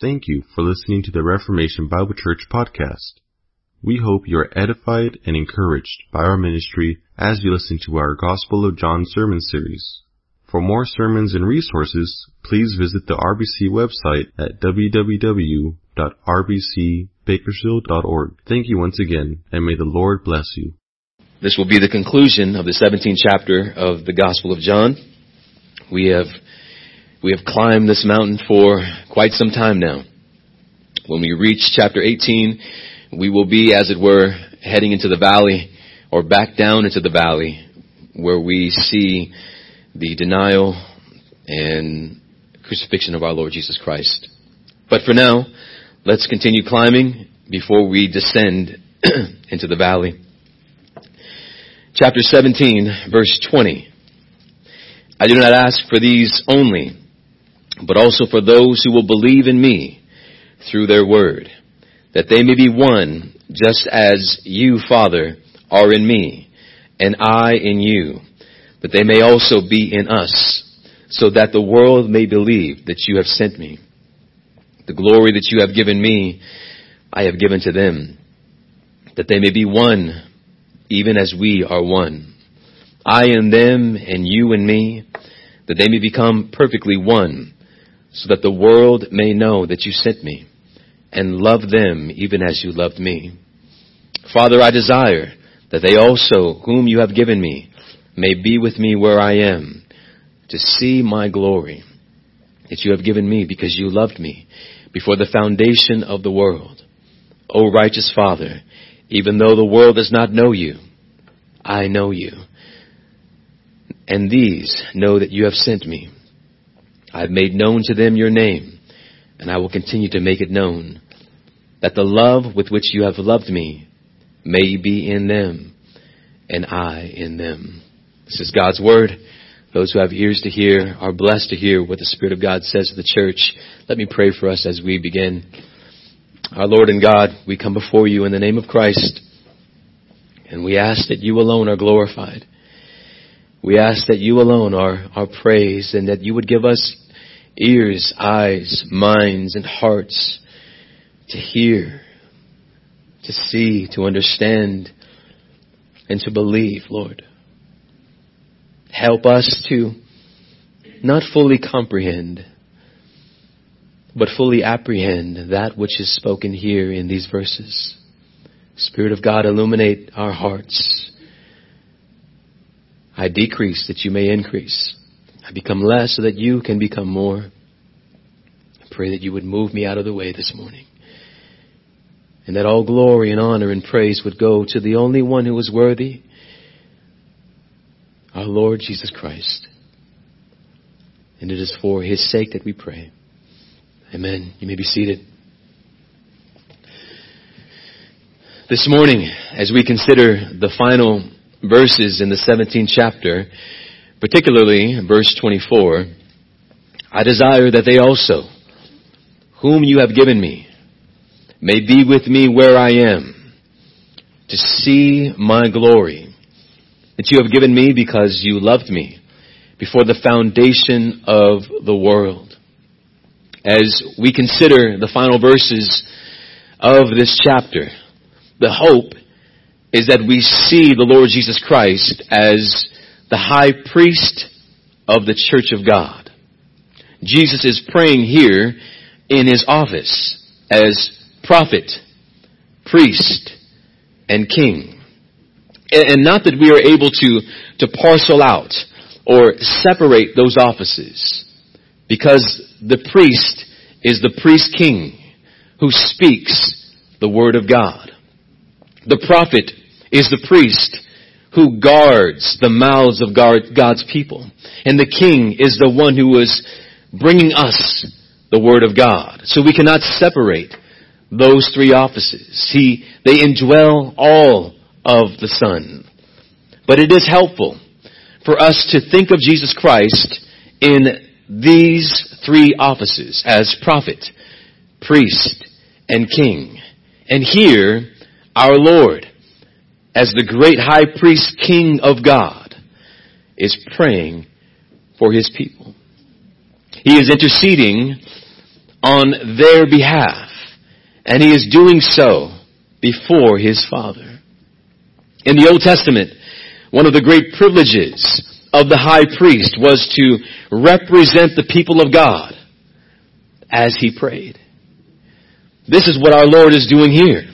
Thank you for listening to the Reformation Bible Church podcast. We hope you are edified and encouraged by our ministry as you listen to our Gospel of John sermon series. For more sermons and resources, please visit the RBC website at www.rbcbakersfield.org. Thank you once again, and may the Lord bless you. This will be the conclusion of the 17th chapter of the Gospel of John. We have, we have climbed this mountain for quite some time now. When we reach chapter 18, we will be, as it were, heading into the valley or back down into the valley where we see the denial and crucifixion of our Lord Jesus Christ. But for now, let's continue climbing before we descend into the valley. Chapter 17, verse 20. I do not ask for these only, but also for those who will believe in me through their word, that they may be one, just as you, Father, are in me, and I in you, that they may also be in us, so that the world may believe that you have sent me. The glory that you have given me, I have given to them, that they may be one, even as we are one. I and them, and you and me, that they may become perfectly one, so that the world may know that you sent me, and love them even as you loved me. Father, I desire that they also, whom you have given me, may be with me where I am, to see my glory that you have given me because you loved me before the foundation of the world. O righteous Father, even though the world does not know you, I know you. And these know that you have sent me. I have made known to them your name, and I will continue to make it known, that the love with which you have loved me may be in them, and I in them. This is God's word. Those who have ears to hear are blessed to hear what the Spirit of God says to the church. Let me pray for us as we begin. Our Lord and God, we come before you in the name of Christ, and we ask that you alone are glorified. We ask that you alone are, our praise and that you would give us ears, eyes, minds, and hearts to hear, to see, to understand, and to believe, Lord. Help us to not fully comprehend, but fully apprehend that which is spoken here in these verses. Spirit of God, illuminate our hearts. I decrease that you may increase. I become less so that you can become more. I pray that you would move me out of the way this morning. And that all glory and honor and praise would go to the only one who is worthy, our Lord Jesus Christ. And it is for his sake that we pray. Amen. You may be seated. This morning, as we consider the final verses in the 17th chapter, particularly verse 24, I desire that they also, whom you have given me, may be with me where I am, to see my glory, that you have given me because you loved me before the foundation of the world. As we consider the final verses of this chapter, the hope is that we see the Lord Jesus Christ as the high priest of the church of God. Jesus is praying here in his office as prophet, priest, and king. And not that we are able to, to parcel out or separate those offices because the priest is the priest king who speaks the word of God. The prophet is the priest who guards the mouths of God's people. And the king is the one who is bringing us the word of God. So we cannot separate those three offices. He, they indwell all of the Son. But it is helpful for us to think of Jesus Christ in these three offices as prophet, priest, and king. And here, our Lord, as the great high priest king of God, is praying for his people. He is interceding on their behalf. And he is doing so before his Father. In the Old Testament, one of the great privileges of the high priest was to represent the people of God as he prayed. This is what our Lord is doing here.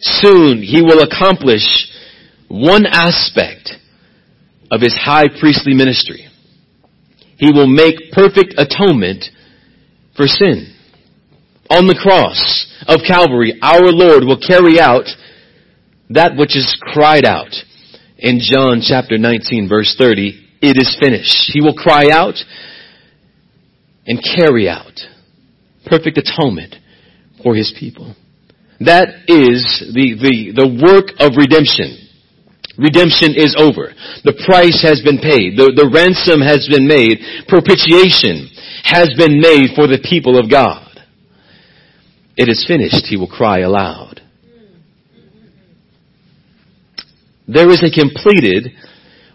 Soon he will accomplish one aspect of his high priestly ministry. He will make perfect atonement for sin. On the cross of Calvary, our Lord will carry out that which is cried out in John chapter 19 verse 30. It is finished. He will cry out and carry out perfect atonement for his people. That is the, the, the work of redemption. Redemption is over. The price has been paid. The, the ransom has been made. Propitiation has been made for the people of God. It is finished, he will cry aloud. There is a completed,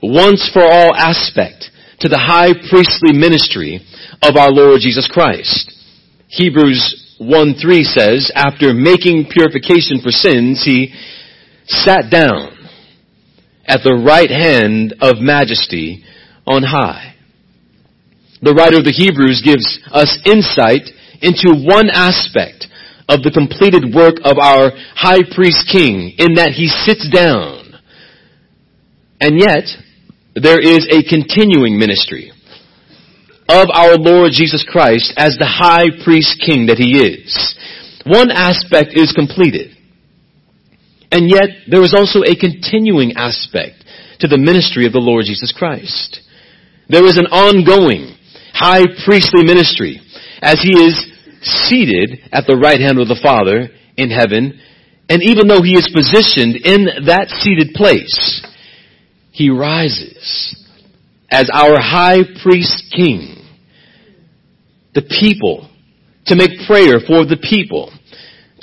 once for all aspect to the high priestly ministry of our Lord Jesus Christ. Hebrews 1 3 says, after making purification for sins, he sat down at the right hand of majesty on high. The writer of the Hebrews gives us insight into one aspect of the completed work of our high priest king in that he sits down. And yet, there is a continuing ministry of our Lord Jesus Christ as the high priest king that he is. One aspect is completed. And yet, there is also a continuing aspect to the ministry of the Lord Jesus Christ. There is an ongoing high priestly ministry as he is seated at the right hand of the Father in heaven. And even though he is positioned in that seated place, he rises as our high priest king. The people, to make prayer for the people,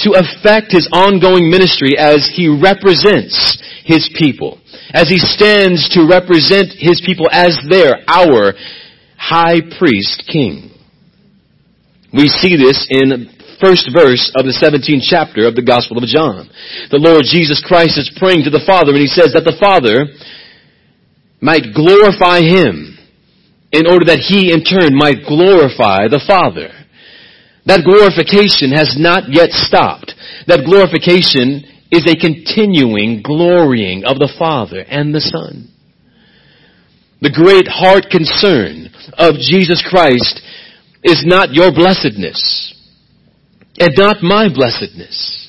to affect his ongoing ministry as he represents his people, as he stands to represent his people as their, our high priest king. We see this in first verse of the 17th chapter of the Gospel of John. The Lord Jesus Christ is praying to the Father and he says that the Father might glorify him in order that he in turn might glorify the Father. That glorification has not yet stopped. That glorification is a continuing glorying of the Father and the Son. The great heart concern of Jesus Christ is not your blessedness and not my blessedness.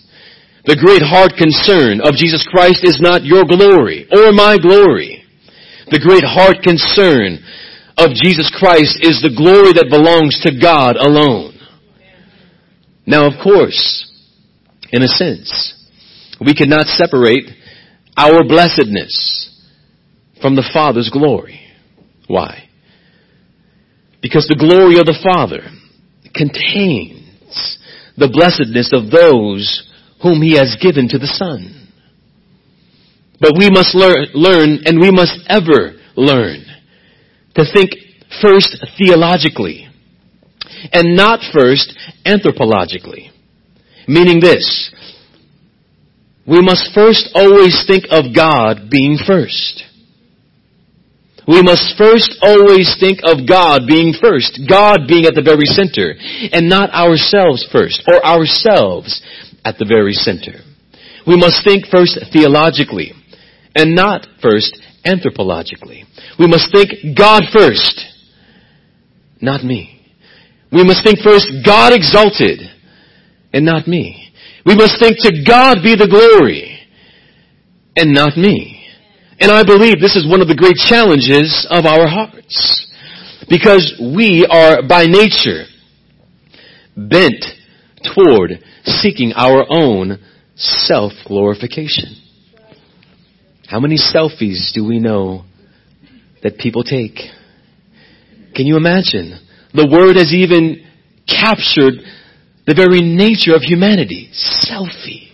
The great heart concern of Jesus Christ is not your glory or my glory. The great heart concern of Jesus Christ is the glory that belongs to God alone. Now, of course, in a sense, we cannot separate our blessedness from the Father's glory. Why? Because the glory of the Father contains the blessedness of those whom He has given to the Son. But we must learn, learn and we must ever learn to think first theologically and not first anthropologically. Meaning this, we must first always think of God being first. We must first always think of God being first, God being at the very center, and not ourselves first, or ourselves at the very center. We must think first theologically, and not first anthropologically. We must think God first, not me. We must think first God exalted and not me. We must think to God be the glory and not me. And I believe this is one of the great challenges of our hearts. Because we are by nature bent toward seeking our own self-glorification. How many selfies do we know that people take? Can you imagine? The word has even captured the very nature of humanity. Selfie.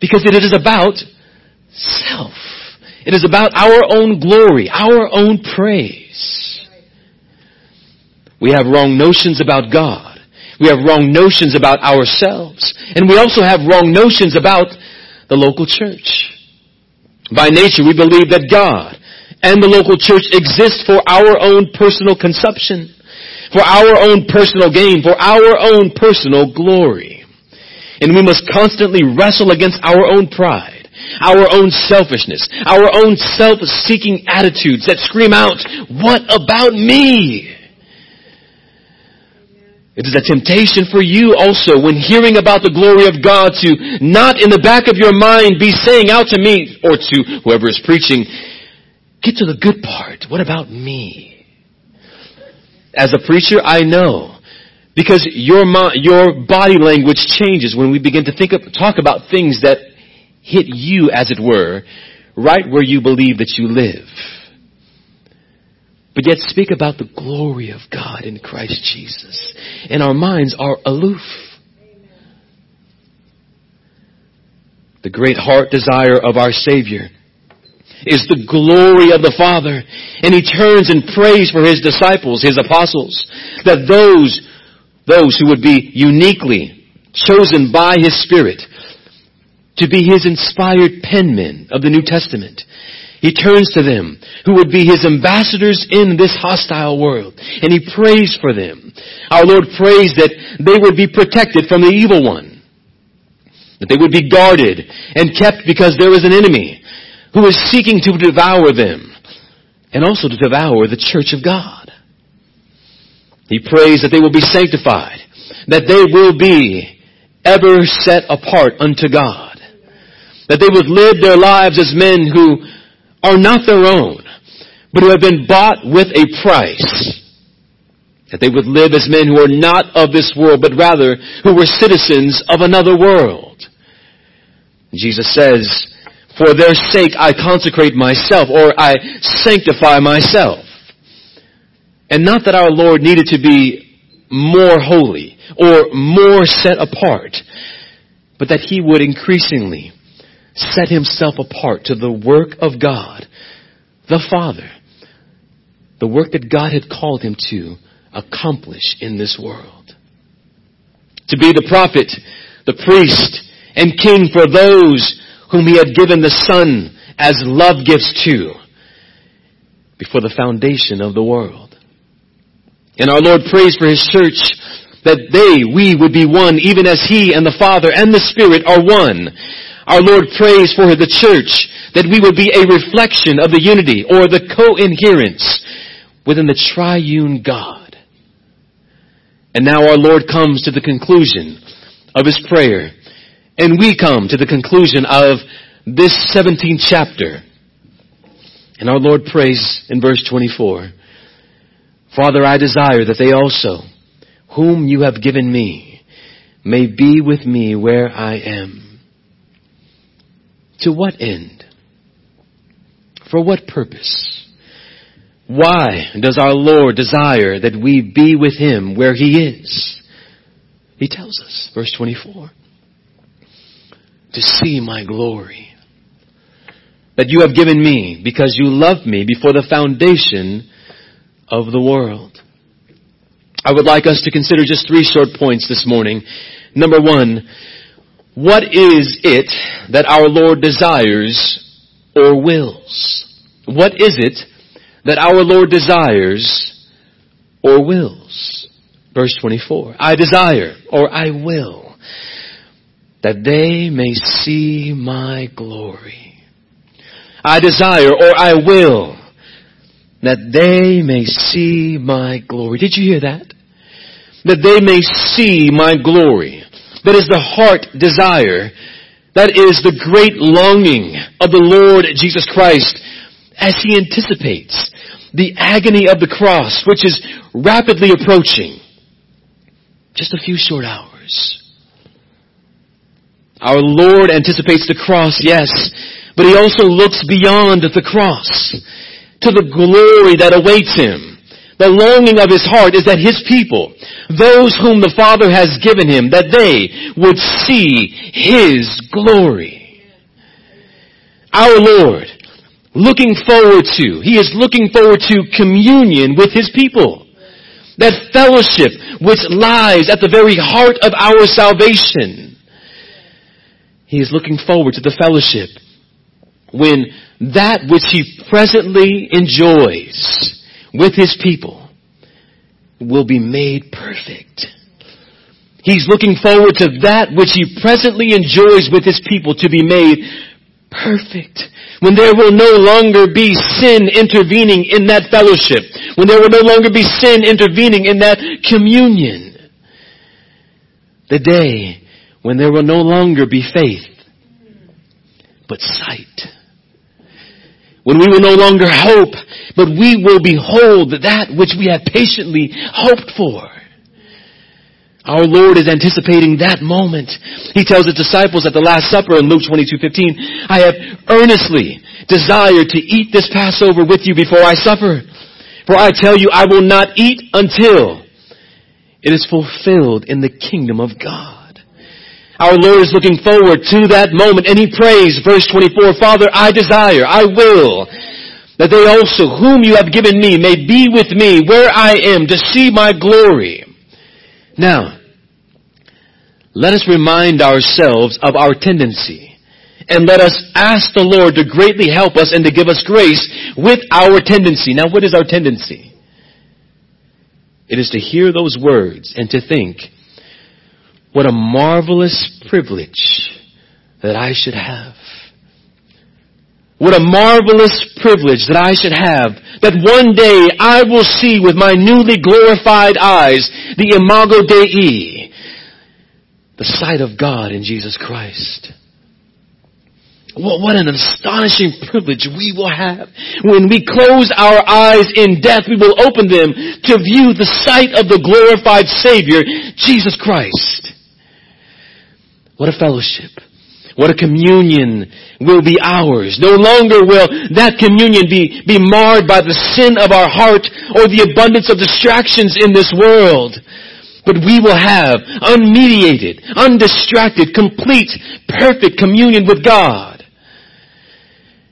Because it is about self. It is about our own glory, our own praise. We have wrong notions about God. We have wrong notions about ourselves. And we also have wrong notions about the local church. By nature, we believe that God and the local church exist for our own personal consumption, for our own personal gain, for our own personal glory. And we must constantly wrestle against our own pride, our own selfishness, our own self-seeking attitudes that scream out, what about me? It is a temptation for you also when hearing about the glory of God to not in the back of your mind be saying out to me or to whoever is preaching, get to the good part. What about me? As a preacher, I know because your your body language changes when we begin to think of, talk about things that hit you, as it were, right where you believe that you live but yet speak about the glory of God in Christ Jesus. And our minds are aloof. The great heart desire of our Savior is the glory of the Father. And He turns and prays for His disciples, His apostles, that those, those who would be uniquely chosen by His Spirit to be His inspired penmen of the New Testament he turns to them who would be his ambassadors in this hostile world and he prays for them. Our Lord prays that they would be protected from the evil one. That they would be guarded and kept because there is an enemy who is seeking to devour them and also to devour the church of God. He prays that they will be sanctified, that they will be ever set apart unto God, that they would live their lives as men who are not their own, but who have been bought with a price. That they would live as men who are not of this world, but rather who were citizens of another world. Jesus says, for their sake I consecrate myself, or I sanctify myself. And not that our Lord needed to be more holy, or more set apart, but that He would increasingly set himself apart to the work of God, the Father, the work that God had called him to accomplish in this world. To be the prophet, the priest, and king for those whom he had given the Son as love gifts to before the foundation of the world. And our Lord prays for his church that they, we would be one even as he and the Father and the Spirit are one our Lord prays for the church that we would be a reflection of the unity or the co-inherence within the triune God. And now our Lord comes to the conclusion of his prayer. And we come to the conclusion of this 17th chapter. And our Lord prays in verse 24, Father, I desire that they also, whom you have given me, may be with me where I am to what end? For what purpose? Why does our Lord desire that we be with Him where He is? He tells us, verse 24, to see my glory that you have given me because you loved me before the foundation of the world. I would like us to consider just three short points this morning. Number one, what is it that our Lord desires or wills? What is it that our Lord desires or wills? Verse 24. I desire or I will that they may see my glory. I desire or I will that they may see my glory. Did you hear that? That they may see my glory. That is the heart desire. That is the great longing of the Lord Jesus Christ as He anticipates the agony of the cross, which is rapidly approaching. Just a few short hours. Our Lord anticipates the cross, yes, but He also looks beyond the cross to the glory that awaits Him. The longing of his heart is that his people, those whom the Father has given him, that they would see his glory. Our Lord, looking forward to, he is looking forward to communion with his people. That fellowship which lies at the very heart of our salvation. He is looking forward to the fellowship when that which he presently enjoys with his people will be made perfect. He's looking forward to that which he presently enjoys with his people to be made perfect. When there will no longer be sin intervening in that fellowship. When there will no longer be sin intervening in that communion. The day when there will no longer be faith, but sight. When we will no longer hope, but we will behold that which we have patiently hoped for. Our Lord is anticipating that moment. He tells his disciples at the Last Supper in Luke 22:15, I have earnestly desired to eat this Passover with you before I suffer. For I tell you, I will not eat until it is fulfilled in the kingdom of God. Our Lord is looking forward to that moment and He prays, verse 24, Father, I desire, I will, that they also, whom you have given me, may be with me where I am to see my glory. Now, let us remind ourselves of our tendency and let us ask the Lord to greatly help us and to give us grace with our tendency. Now what is our tendency? It is to hear those words and to think, what a marvelous privilege that I should have. What a marvelous privilege that I should have that one day I will see with my newly glorified eyes the imago Dei, the sight of God in Jesus Christ. What, what an astonishing privilege we will have. When we close our eyes in death, we will open them to view the sight of the glorified Savior, Jesus Christ. What a fellowship. What a communion will be ours. No longer will that communion be, be marred by the sin of our heart or the abundance of distractions in this world. But we will have unmediated, undistracted, complete, perfect communion with God.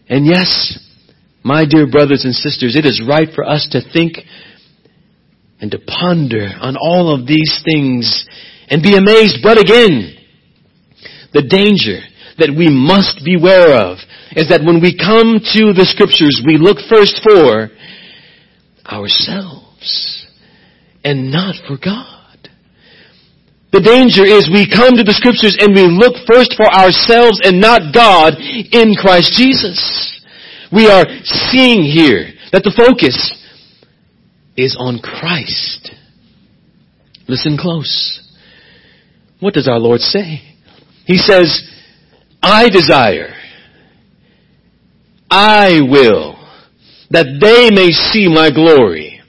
And yes, my dear brothers and sisters, it is right for us to think and to ponder on all of these things and be amazed. But again, the danger that we must beware of is that when we come to the scriptures, we look first for ourselves and not for God. The danger is we come to the scriptures and we look first for ourselves and not God in Christ Jesus. We are seeing here that the focus is on Christ. Listen close. What does our Lord say? He says, I desire, I will, that they may see my glory.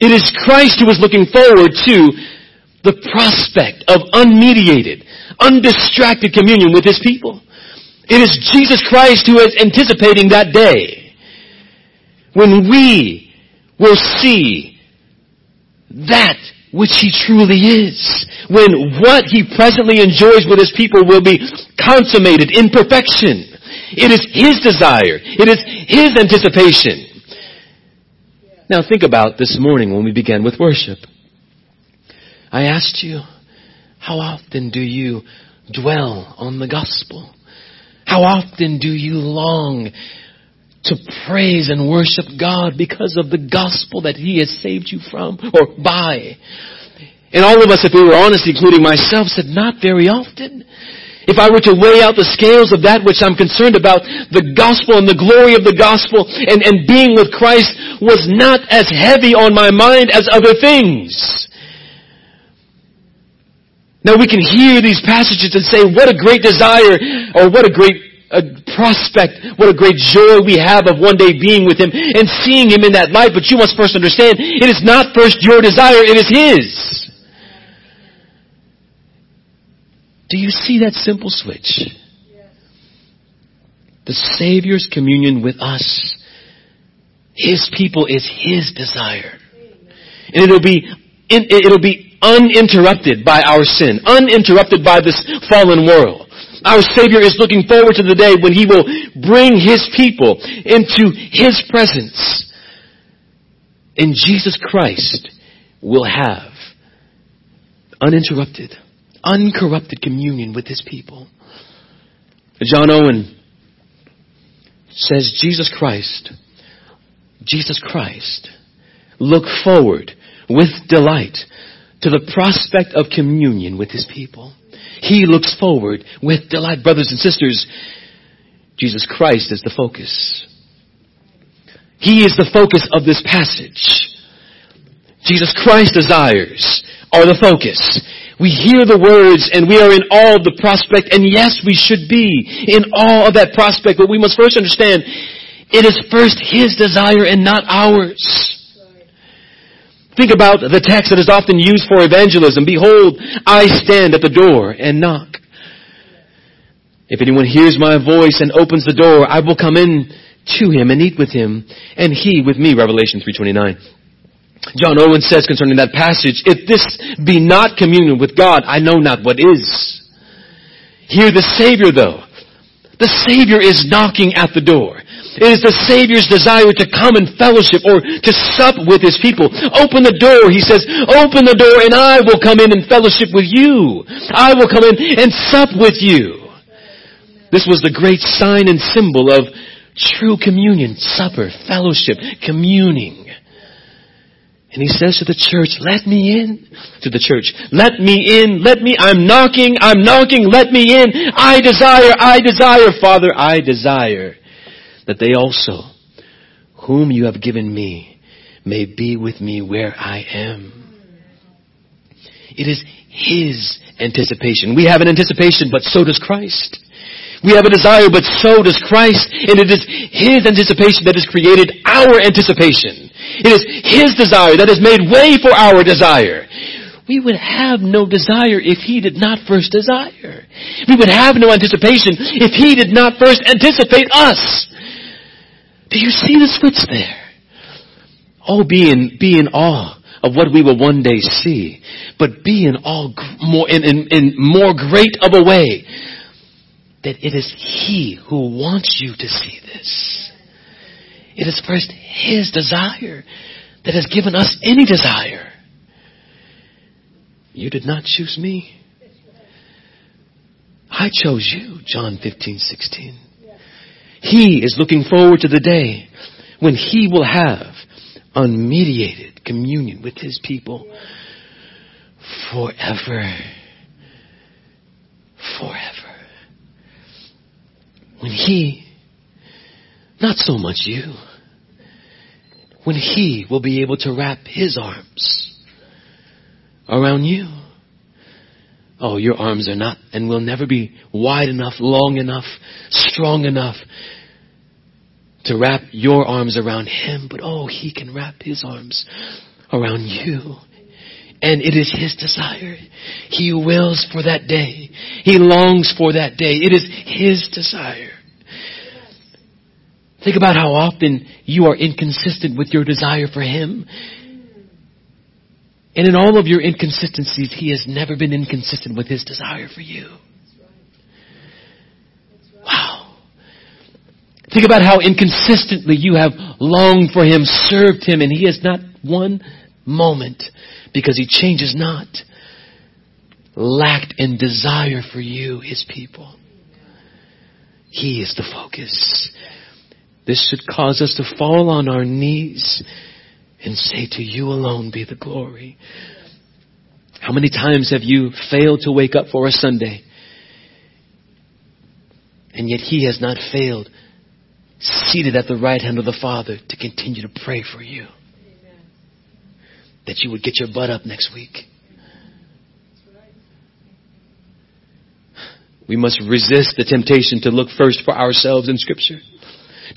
It is Christ who is looking forward to the prospect of unmediated, undistracted communion with His people. It is Jesus Christ who is anticipating that day when we will see that which he truly is. When what he presently enjoys with his people will be consummated in perfection. It is his desire. It is his anticipation. Now think about this morning when we began with worship. I asked you, how often do you dwell on the gospel? How often do you long to praise and worship God because of the gospel that He has saved you from or by. And all of us, if we were honest, including myself, said not very often. If I were to weigh out the scales of that which I'm concerned about, the gospel and the glory of the gospel and, and being with Christ was not as heavy on my mind as other things. Now we can hear these passages and say, what a great desire, or what a great a prospect, what a great joy we have of one day being with Him and seeing Him in that light. But you must first understand, it is not first your desire, it is His. Do you see that simple switch? The Savior's communion with us. His people is His desire. And it'll be, it'll be uninterrupted by our sin, uninterrupted by this fallen world. Our Savior is looking forward to the day when He will bring His people into His presence. And Jesus Christ will have uninterrupted, uncorrupted communion with his people. John Owen says Jesus Christ, Jesus Christ, look forward with delight to the prospect of communion with his people. He looks forward with delight. Brothers and sisters, Jesus Christ is the focus. He is the focus of this passage. Jesus Christ's desires are the focus. We hear the words and we are in awe of the prospect and yes, we should be in awe of that prospect, but we must first understand it is first His desire and not ours. Think about the text that is often used for evangelism. Behold, I stand at the door and knock. If anyone hears my voice and opens the door, I will come in to him and eat with him and he with me, Revelation 329. John Owen says concerning that passage, if this be not communion with God, I know not what is. Hear the Savior though. The Savior is knocking at the door. It is the Savior's desire to come in fellowship or to sup with His people. Open the door, He says, open the door and I will come in and fellowship with you. I will come in and sup with you. This was the great sign and symbol of True communion, supper, fellowship, communing. And he says to the church, let me in. To the church, let me in, let me, I'm knocking, I'm knocking, let me in. I desire, I desire, Father, I desire that they also, whom you have given me, may be with me where I am. It is His anticipation. We have an anticipation, but so does Christ. We have a desire, but so does Christ, and it is His anticipation that has created our anticipation. It is His desire that has made way for our desire. We would have no desire if He did not first desire. We would have no anticipation if He did not first anticipate us. Do you see the switch there? Oh, be in, be in awe of what we will one day see, but be in all more in, in, in more great of a way that it is He who wants you to see this. It is first His desire that has given us any desire. You did not choose me. I chose you, John 15, 16. He is looking forward to the day when He will have unmediated communion with His people forever. Forever when He, not so much you, when He will be able to wrap His arms around you. Oh, your arms are not and will never be wide enough, long enough, strong enough to wrap your arms around Him, but oh, He can wrap His arms around you. And it is His desire. He wills for that day. He longs for that day. It is His desire. Think about how often you are inconsistent with your desire for Him. And in all of your inconsistencies, He has never been inconsistent with His desire for you. Wow. Think about how inconsistently you have longed for Him, served Him, and He has not one moment, because He changes not, lacked in desire for you, His people. He is the focus. This should cause us to fall on our knees and say, To you alone be the glory. How many times have you failed to wake up for a Sunday? And yet He has not failed, seated at the right hand of the Father, to continue to pray for you. That you would get your butt up next week. We must resist the temptation to look first for ourselves in Scripture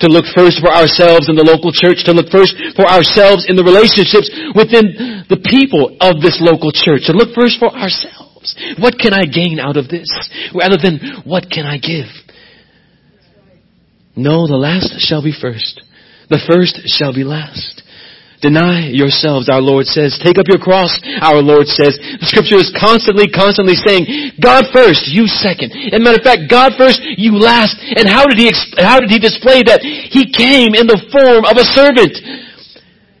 to look first for ourselves in the local church, to look first for ourselves in the relationships within the people of this local church, to look first for ourselves. What can I gain out of this? Rather than what can I give? No, the last shall be first. The first shall be last. Deny yourselves, our Lord says. Take up your cross, our Lord says. The scripture is constantly, constantly saying, God first, you second. And matter of fact, God first, you last. And how did he, how did he display that? He came in the form of a servant.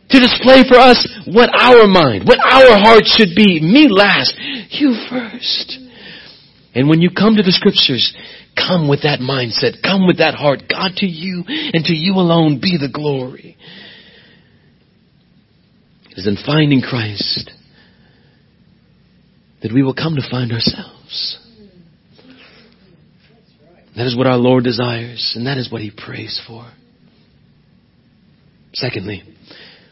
To display for us what our mind, what our heart should be. Me last, you first. And when you come to the scriptures, come with that mindset, come with that heart. God to you and to you alone be the glory. Is in finding Christ that we will come to find ourselves. That is what our Lord desires, and that is what He prays for. Secondly,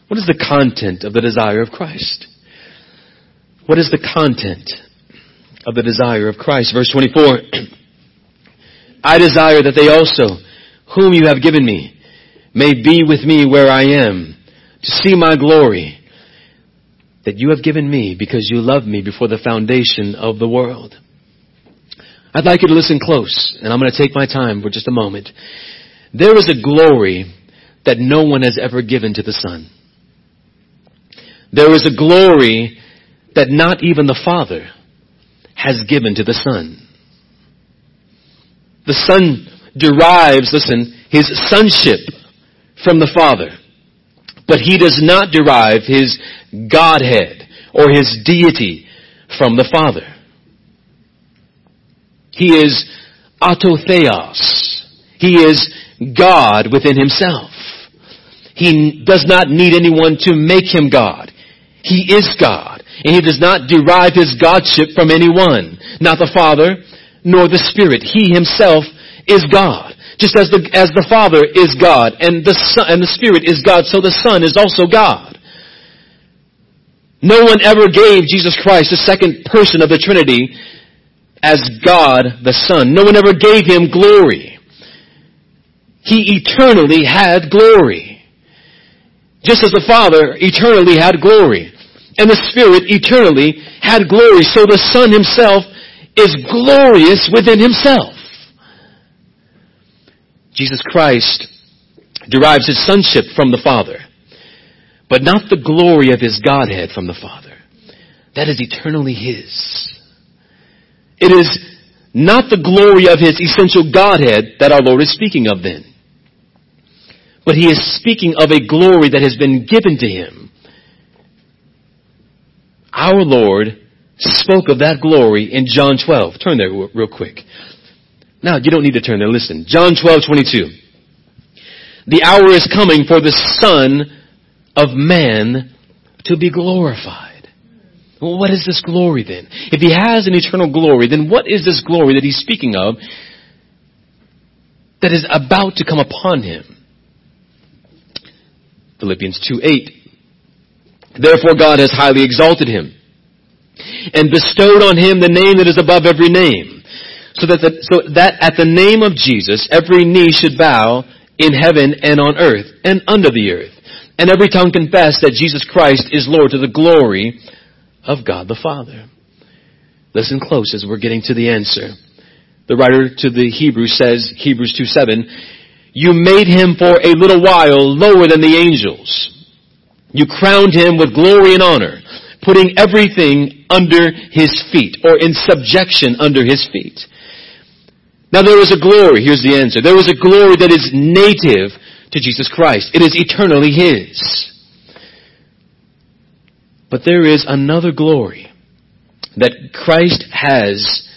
what is the content of the desire of Christ? What is the content of the desire of Christ? Verse 24. I desire that they also, whom you have given me, may be with me where I am, to see my glory that you have given me because you loved me before the foundation of the world. I'd like you to listen close, and I'm going to take my time for just a moment. There is a glory that no one has ever given to the Son. There is a glory that not even the Father has given to the Son. The Son derives, listen, his sonship from the Father. But he does not derive his Godhead or his deity from the Father. He is autotheos. He is God within himself. He does not need anyone to make him God. He is God. And he does not derive his Godship from anyone. Not the Father, nor the Spirit. He himself is God. Just as the, as the Father is God, and the Son, and the Spirit is God, so the Son is also God. No one ever gave Jesus Christ, the second person of the Trinity, as God the Son. No one ever gave Him glory. He eternally had glory. Just as the Father eternally had glory. And the Spirit eternally had glory. So the Son Himself is glorious within Himself. Jesus Christ derives his sonship from the Father, but not the glory of his Godhead from the Father. That is eternally his. It is not the glory of his essential Godhead that our Lord is speaking of then. But he is speaking of a glory that has been given to him. Our Lord spoke of that glory in John 12. Turn there real quick. Now, you don't need to turn there. Listen. John 12, 22. The hour is coming for the Son of Man to be glorified. Well, what is this glory then? If he has an eternal glory, then what is this glory that he's speaking of that is about to come upon him? Philippians 2, 8. Therefore God has highly exalted him and bestowed on him the name that is above every name so that, the, so that at the name of Jesus, every knee should bow in heaven and on earth and under the earth. And every tongue confess that Jesus Christ is Lord to the glory of God the Father. Listen close as we're getting to the answer. The writer to the Hebrews says, Hebrews 2 7, You made him for a little while lower than the angels. You crowned him with glory and honor, putting everything under his feet, or in subjection under his feet. Now there is a glory, here's the answer. There is a glory that is native to Jesus Christ. It is eternally His. But there is another glory that Christ has,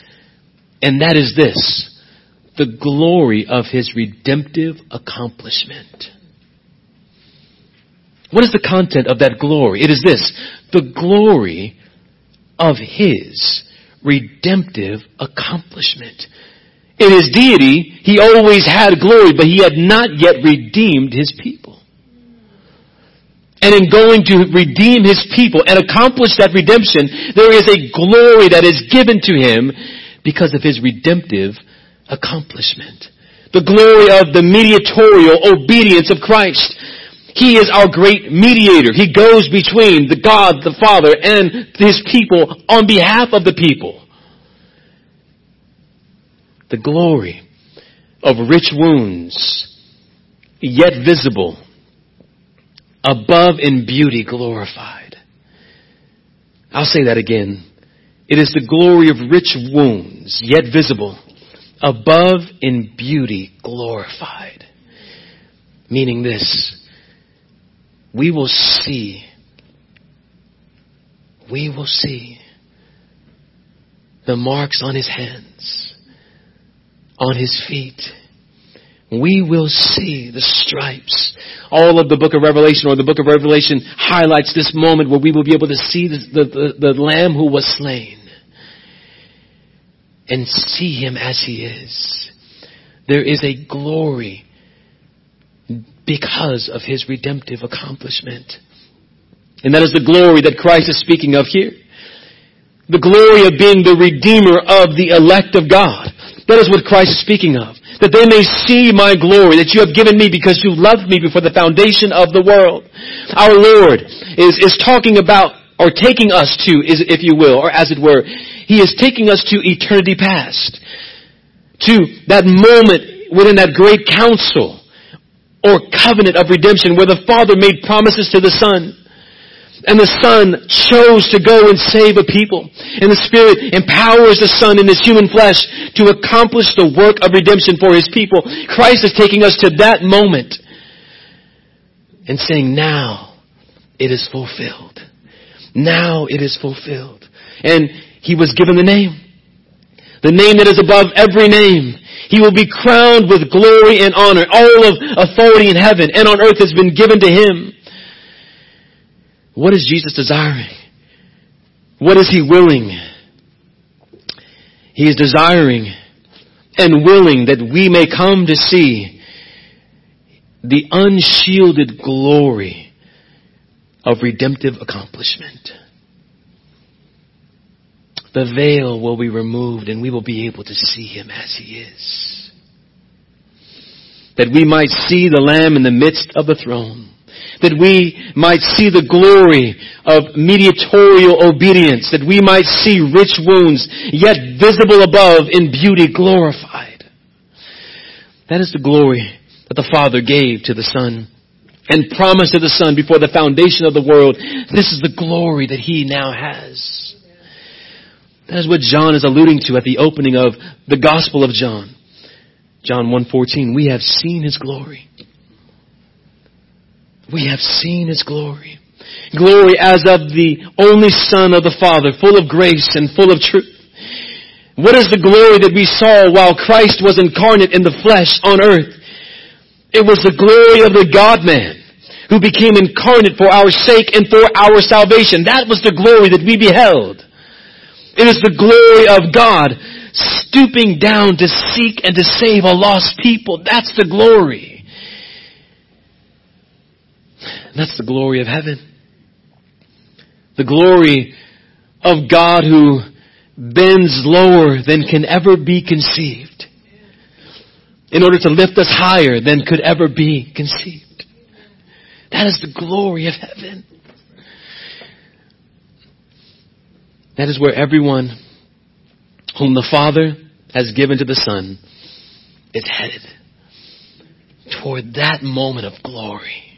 and that is this. The glory of His redemptive accomplishment. What is the content of that glory? It is this. The glory of His redemptive accomplishment. In his deity, he always had glory, but he had not yet redeemed his people. And in going to redeem his people and accomplish that redemption, there is a glory that is given to him because of his redemptive accomplishment. The glory of the mediatorial obedience of Christ. He is our great mediator. He goes between the God, the Father, and his people on behalf of the people the glory of rich wounds, yet visible, above in beauty glorified. I'll say that again. It is the glory of rich wounds, yet visible, above in beauty glorified. Meaning this, we will see, we will see the marks on his hands, on his feet. We will see the stripes. All of the book of Revelation or the book of Revelation highlights this moment where we will be able to see the, the, the, the lamb who was slain and see him as he is. There is a glory because of his redemptive accomplishment. And that is the glory that Christ is speaking of here. The glory of being the redeemer of the elect of God. That is what Christ is speaking of. That they may see my glory that you have given me because you loved me before the foundation of the world. Our Lord is, is talking about or taking us to, is, if you will, or as it were, He is taking us to eternity past. To that moment within that great council or covenant of redemption where the Father made promises to the Son. And the Son chose to go and save a people. And the Spirit empowers the Son in His human flesh to accomplish the work of redemption for His people. Christ is taking us to that moment and saying, now it is fulfilled. Now it is fulfilled. And He was given the name. The name that is above every name. He will be crowned with glory and honor. All of authority in heaven and on earth has been given to Him. What is Jesus desiring? What is He willing? He is desiring and willing that we may come to see the unshielded glory of redemptive accomplishment. The veil will be removed and we will be able to see Him as He is. That we might see the Lamb in the midst of the throne that we might see the glory of mediatorial obedience, that we might see rich wounds, yet visible above in beauty glorified. That is the glory that the Father gave to the Son and promised to the Son before the foundation of the world. This is the glory that He now has. That is what John is alluding to at the opening of the Gospel of John. John 1.14, we have seen His glory we have seen His glory. Glory as of the only Son of the Father, full of grace and full of truth. What is the glory that we saw while Christ was incarnate in the flesh on earth? It was the glory of the God-man who became incarnate for our sake and for our salvation. That was the glory that we beheld. It is the glory of God stooping down to seek and to save a lost people. That's the glory. That's the glory of heaven. The glory of God who bends lower than can ever be conceived in order to lift us higher than could ever be conceived. That is the glory of heaven. That is where everyone whom the Father has given to the Son is headed toward that moment of glory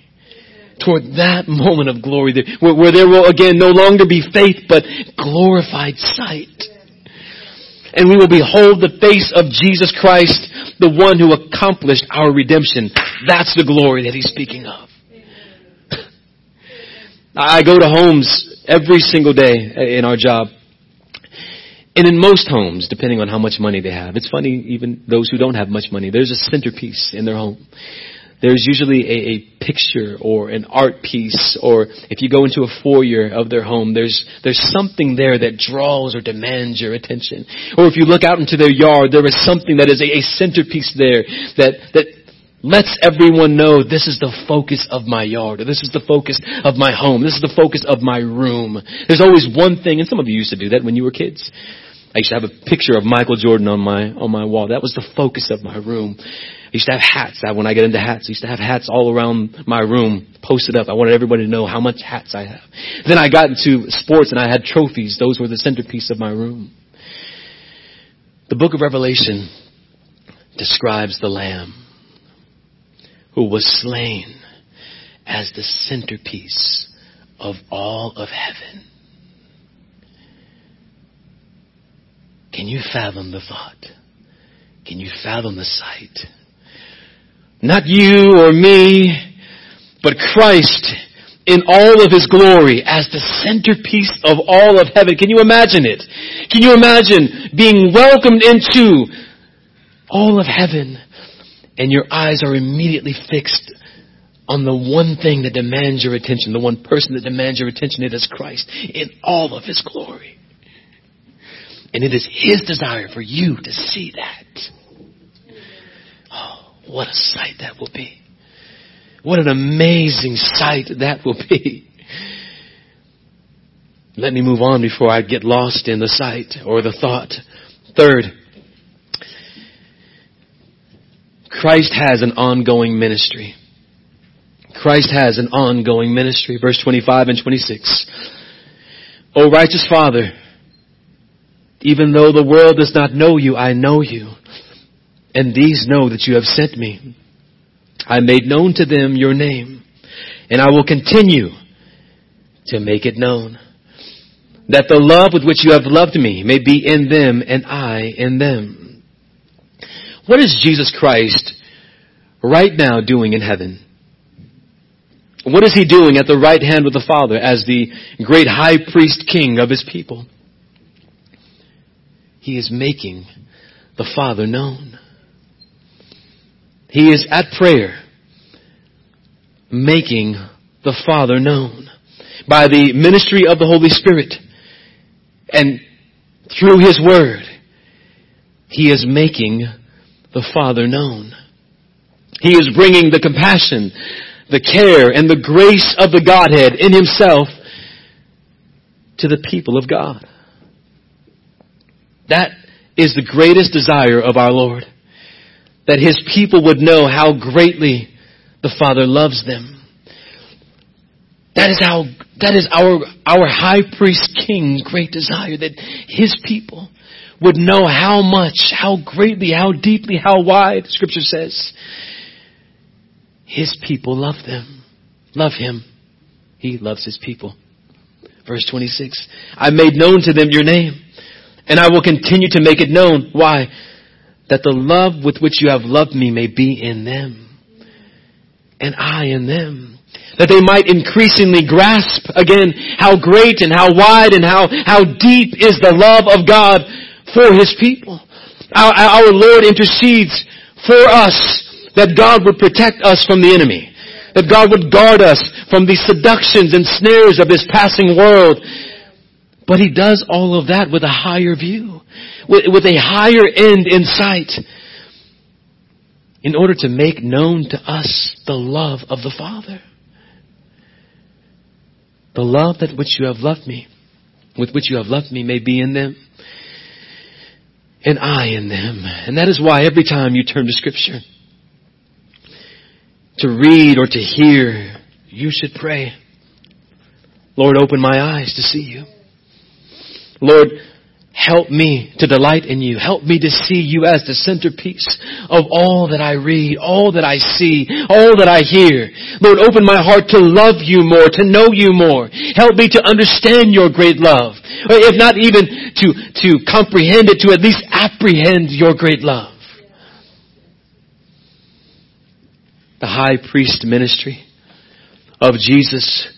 toward that moment of glory where, where there will again no longer be faith but glorified sight. And we will behold the face of Jesus Christ, the one who accomplished our redemption. That's the glory that he's speaking of. I go to homes every single day uh, in our job. And in most homes, depending on how much money they have, it's funny, even those who don't have much money, there's a centerpiece in their home there's usually a, a, picture or an art piece, or if you go into a foyer of their home, there's, there's something there that draws or demands your attention. Or if you look out into their yard, there is something that is a, a centerpiece there that, that lets everyone know this is the focus of my yard, or this is the focus of my home, this is the focus of my room. There's always one thing, and some of you used to do that when you were kids. I used to have a picture of Michael Jordan on my, on my wall. That was the focus of my room. I used to have hats. I, when I get into hats, I used to have hats all around my room posted up. I wanted everybody to know how much hats I have. Then I got into sports and I had trophies. Those were the centerpiece of my room. The book of Revelation describes the Lamb who was slain as the centerpiece of all of heaven. Can you fathom the thought? Can you fathom the sight? Not you or me, but Christ in all of His glory as the centerpiece of all of heaven. Can you imagine it? Can you imagine being welcomed into all of heaven and your eyes are immediately fixed on the one thing that demands your attention, the one person that demands your attention, it is Christ in all of His glory. And it is His desire for you to see that. Oh, what a sight that will be. What an amazing sight that will be. Let me move on before I get lost in the sight or the thought. Third, Christ has an ongoing ministry. Christ has an ongoing ministry. Verse 25 and 26. O righteous Father, even though the world does not know you, I know you. And these know that you have sent me. I made known to them your name, and I will continue to make it known. That the love with which you have loved me may be in them and I in them. What is Jesus Christ right now doing in heaven? What is he doing at the right hand of the Father as the great high priest king of his people? He is making the Father known. He is at prayer making the Father known by the ministry of the Holy Spirit and through His Word. He is making the Father known. He is bringing the compassion, the care, and the grace of the Godhead in Himself to the people of God. That is the greatest desire of our Lord that his people would know how greatly the Father loves them. That is how, that is our, our high priest king's great desire that his people would know how much, how greatly, how deeply, how wide, scripture says, his people love them, love him. He loves his people. Verse 26, I made known to them your name and I will continue to make it known. Why? that the love with which you have loved me may be in them and I in them. That they might increasingly grasp again how great and how wide and how, how deep is the love of God for His people. Our, our Lord intercedes for us that God would protect us from the enemy. That God would guard us from the seductions and snares of this passing world. But He does all of that with a higher view with, with a higher end in sight in order to make known to us the love of the Father. The love that which you have loved me, with which you have loved me may be in them and I in them. And that is why every time you turn to scripture to read or to hear, you should pray. Lord, open my eyes to see you. Lord, Help me to delight in you. Help me to see you as the centerpiece of all that I read, all that I see, all that I hear. Lord, open my heart to love you more, to know you more. Help me to understand your great love. Or if not even to, to comprehend it, to at least apprehend your great love. The high priest ministry of Jesus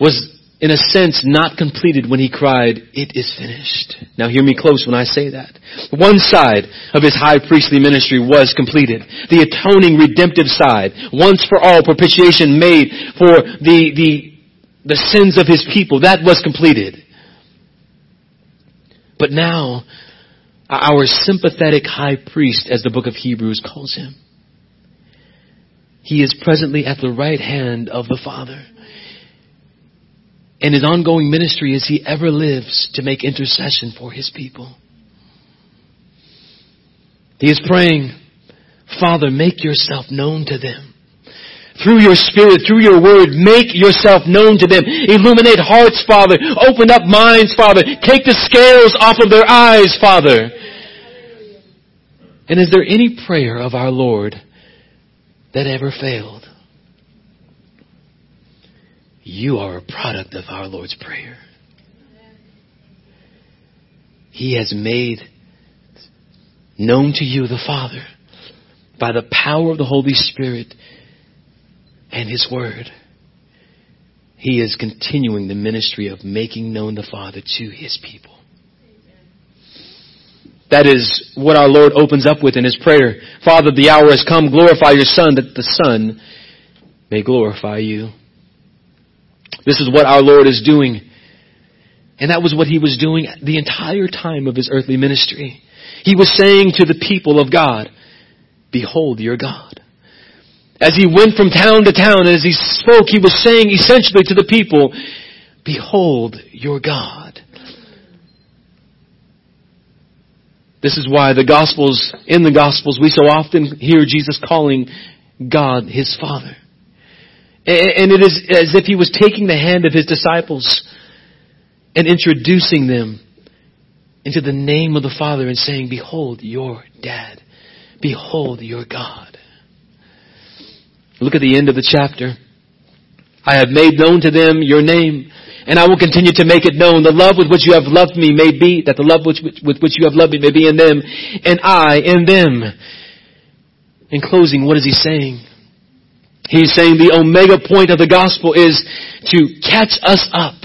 was in a sense, not completed when he cried, it is finished. Now hear me close when I say that. One side of his high priestly ministry was completed. The atoning redemptive side, once for all propitiation made for the, the, the sins of his people, that was completed. But now, our sympathetic high priest, as the book of Hebrews calls him, he is presently at the right hand of the Father in his ongoing ministry as he ever lives to make intercession for his people. He is praying, Father, make yourself known to them. Through your spirit, through your word, make yourself known to them. Illuminate hearts, Father. Open up minds, Father. Take the scales off of their eyes, Father. And is there any prayer of our Lord that ever failed? You are a product of our Lord's Prayer. He has made known to you the Father by the power of the Holy Spirit and His Word. He is continuing the ministry of making known the Father to His people. That is what our Lord opens up with in His prayer. Father, the hour has come. Glorify your Son that the Son may glorify you. This is what our Lord is doing. And that was what He was doing the entire time of His earthly ministry. He was saying to the people of God, behold your God. As He went from town to town as He spoke, He was saying essentially to the people, behold your God. This is why the Gospels, in the Gospels, we so often hear Jesus calling God His Father. And it is as if He was taking the hand of His disciples and introducing them into the name of the Father and saying, behold your dad. Behold your God. Look at the end of the chapter. I have made known to them your name and I will continue to make it known. The love with which you have loved me may be, that the love which, with which you have loved me may be in them, and I in them. In closing, what is he saying? He's saying the omega point of the gospel is to catch us up.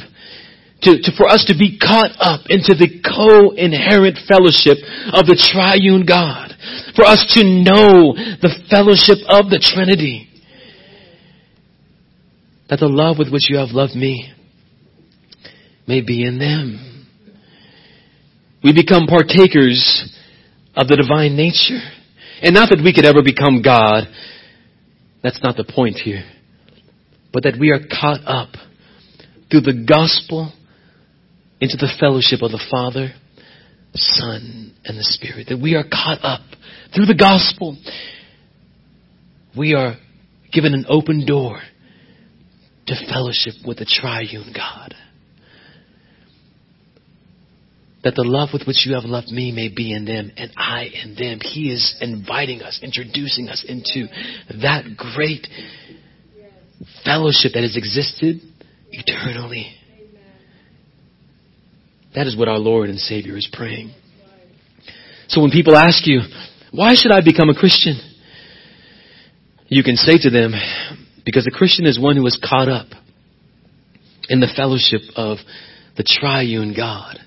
To, to, for us to be caught up into the co-inherent fellowship of the triune God. For us to know the fellowship of the Trinity. That the love with which you have loved me may be in them. We become partakers of the divine nature. And not that we could ever become God. That's not the point here. But that we are caught up through the gospel into the fellowship of the Father, Son, and the Spirit. That we are caught up through the gospel. We are given an open door to fellowship with the triune God that the love with which you have loved me may be in them and I in them. He is inviting us, introducing us into that great fellowship that has existed eternally. That is what our Lord and Savior is praying. So when people ask you, why should I become a Christian? You can say to them, because a Christian is one who is caught up in the fellowship of the triune God.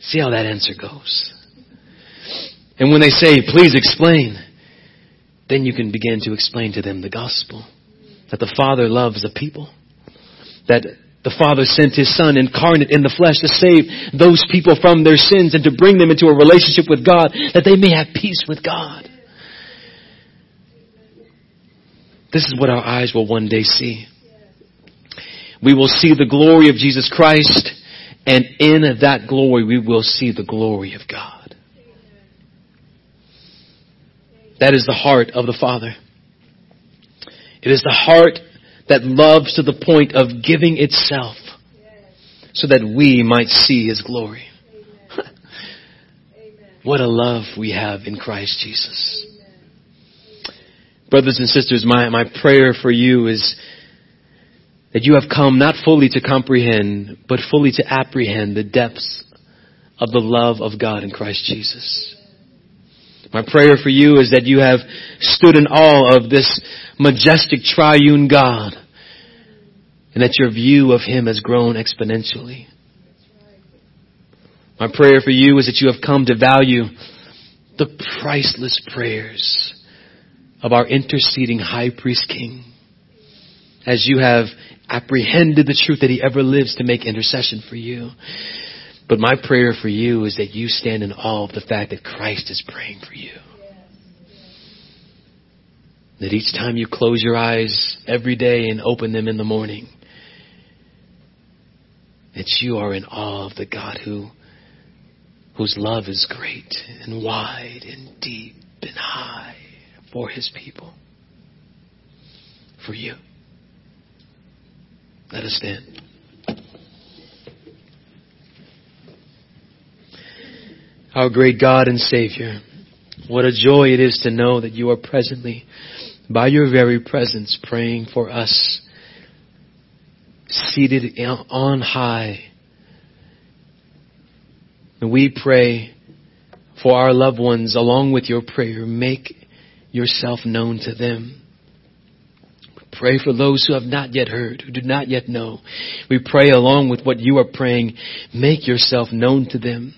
See how that answer goes. And when they say, please explain, then you can begin to explain to them the gospel. That the Father loves the people. That the Father sent His Son incarnate in the flesh to save those people from their sins and to bring them into a relationship with God that they may have peace with God. This is what our eyes will one day see. We will see the glory of Jesus Christ and in that glory, we will see the glory of God. That is the heart of the Father. It is the heart that loves to the point of giving itself so that we might see His glory. what a love we have in Christ Jesus. Brothers and sisters, my, my prayer for you is that you have come not fully to comprehend, but fully to apprehend the depths of the love of God in Christ Jesus. My prayer for you is that you have stood in awe of this majestic triune God and that your view of Him has grown exponentially. My prayer for you is that you have come to value the priceless prayers of our interceding high priest king as you have apprehended the truth that he ever lives to make intercession for you. But my prayer for you is that you stand in awe of the fact that Christ is praying for you. That each time you close your eyes every day and open them in the morning, that you are in awe of the God who, whose love is great and wide and deep and high for his people. For you. Let us stand. Our great God and Savior, what a joy it is to know that you are presently, by your very presence, praying for us, seated on high. And we pray for our loved ones along with your prayer. Make yourself known to them pray for those who have not yet heard, who do not yet know. We pray along with what you are praying, make yourself known to them.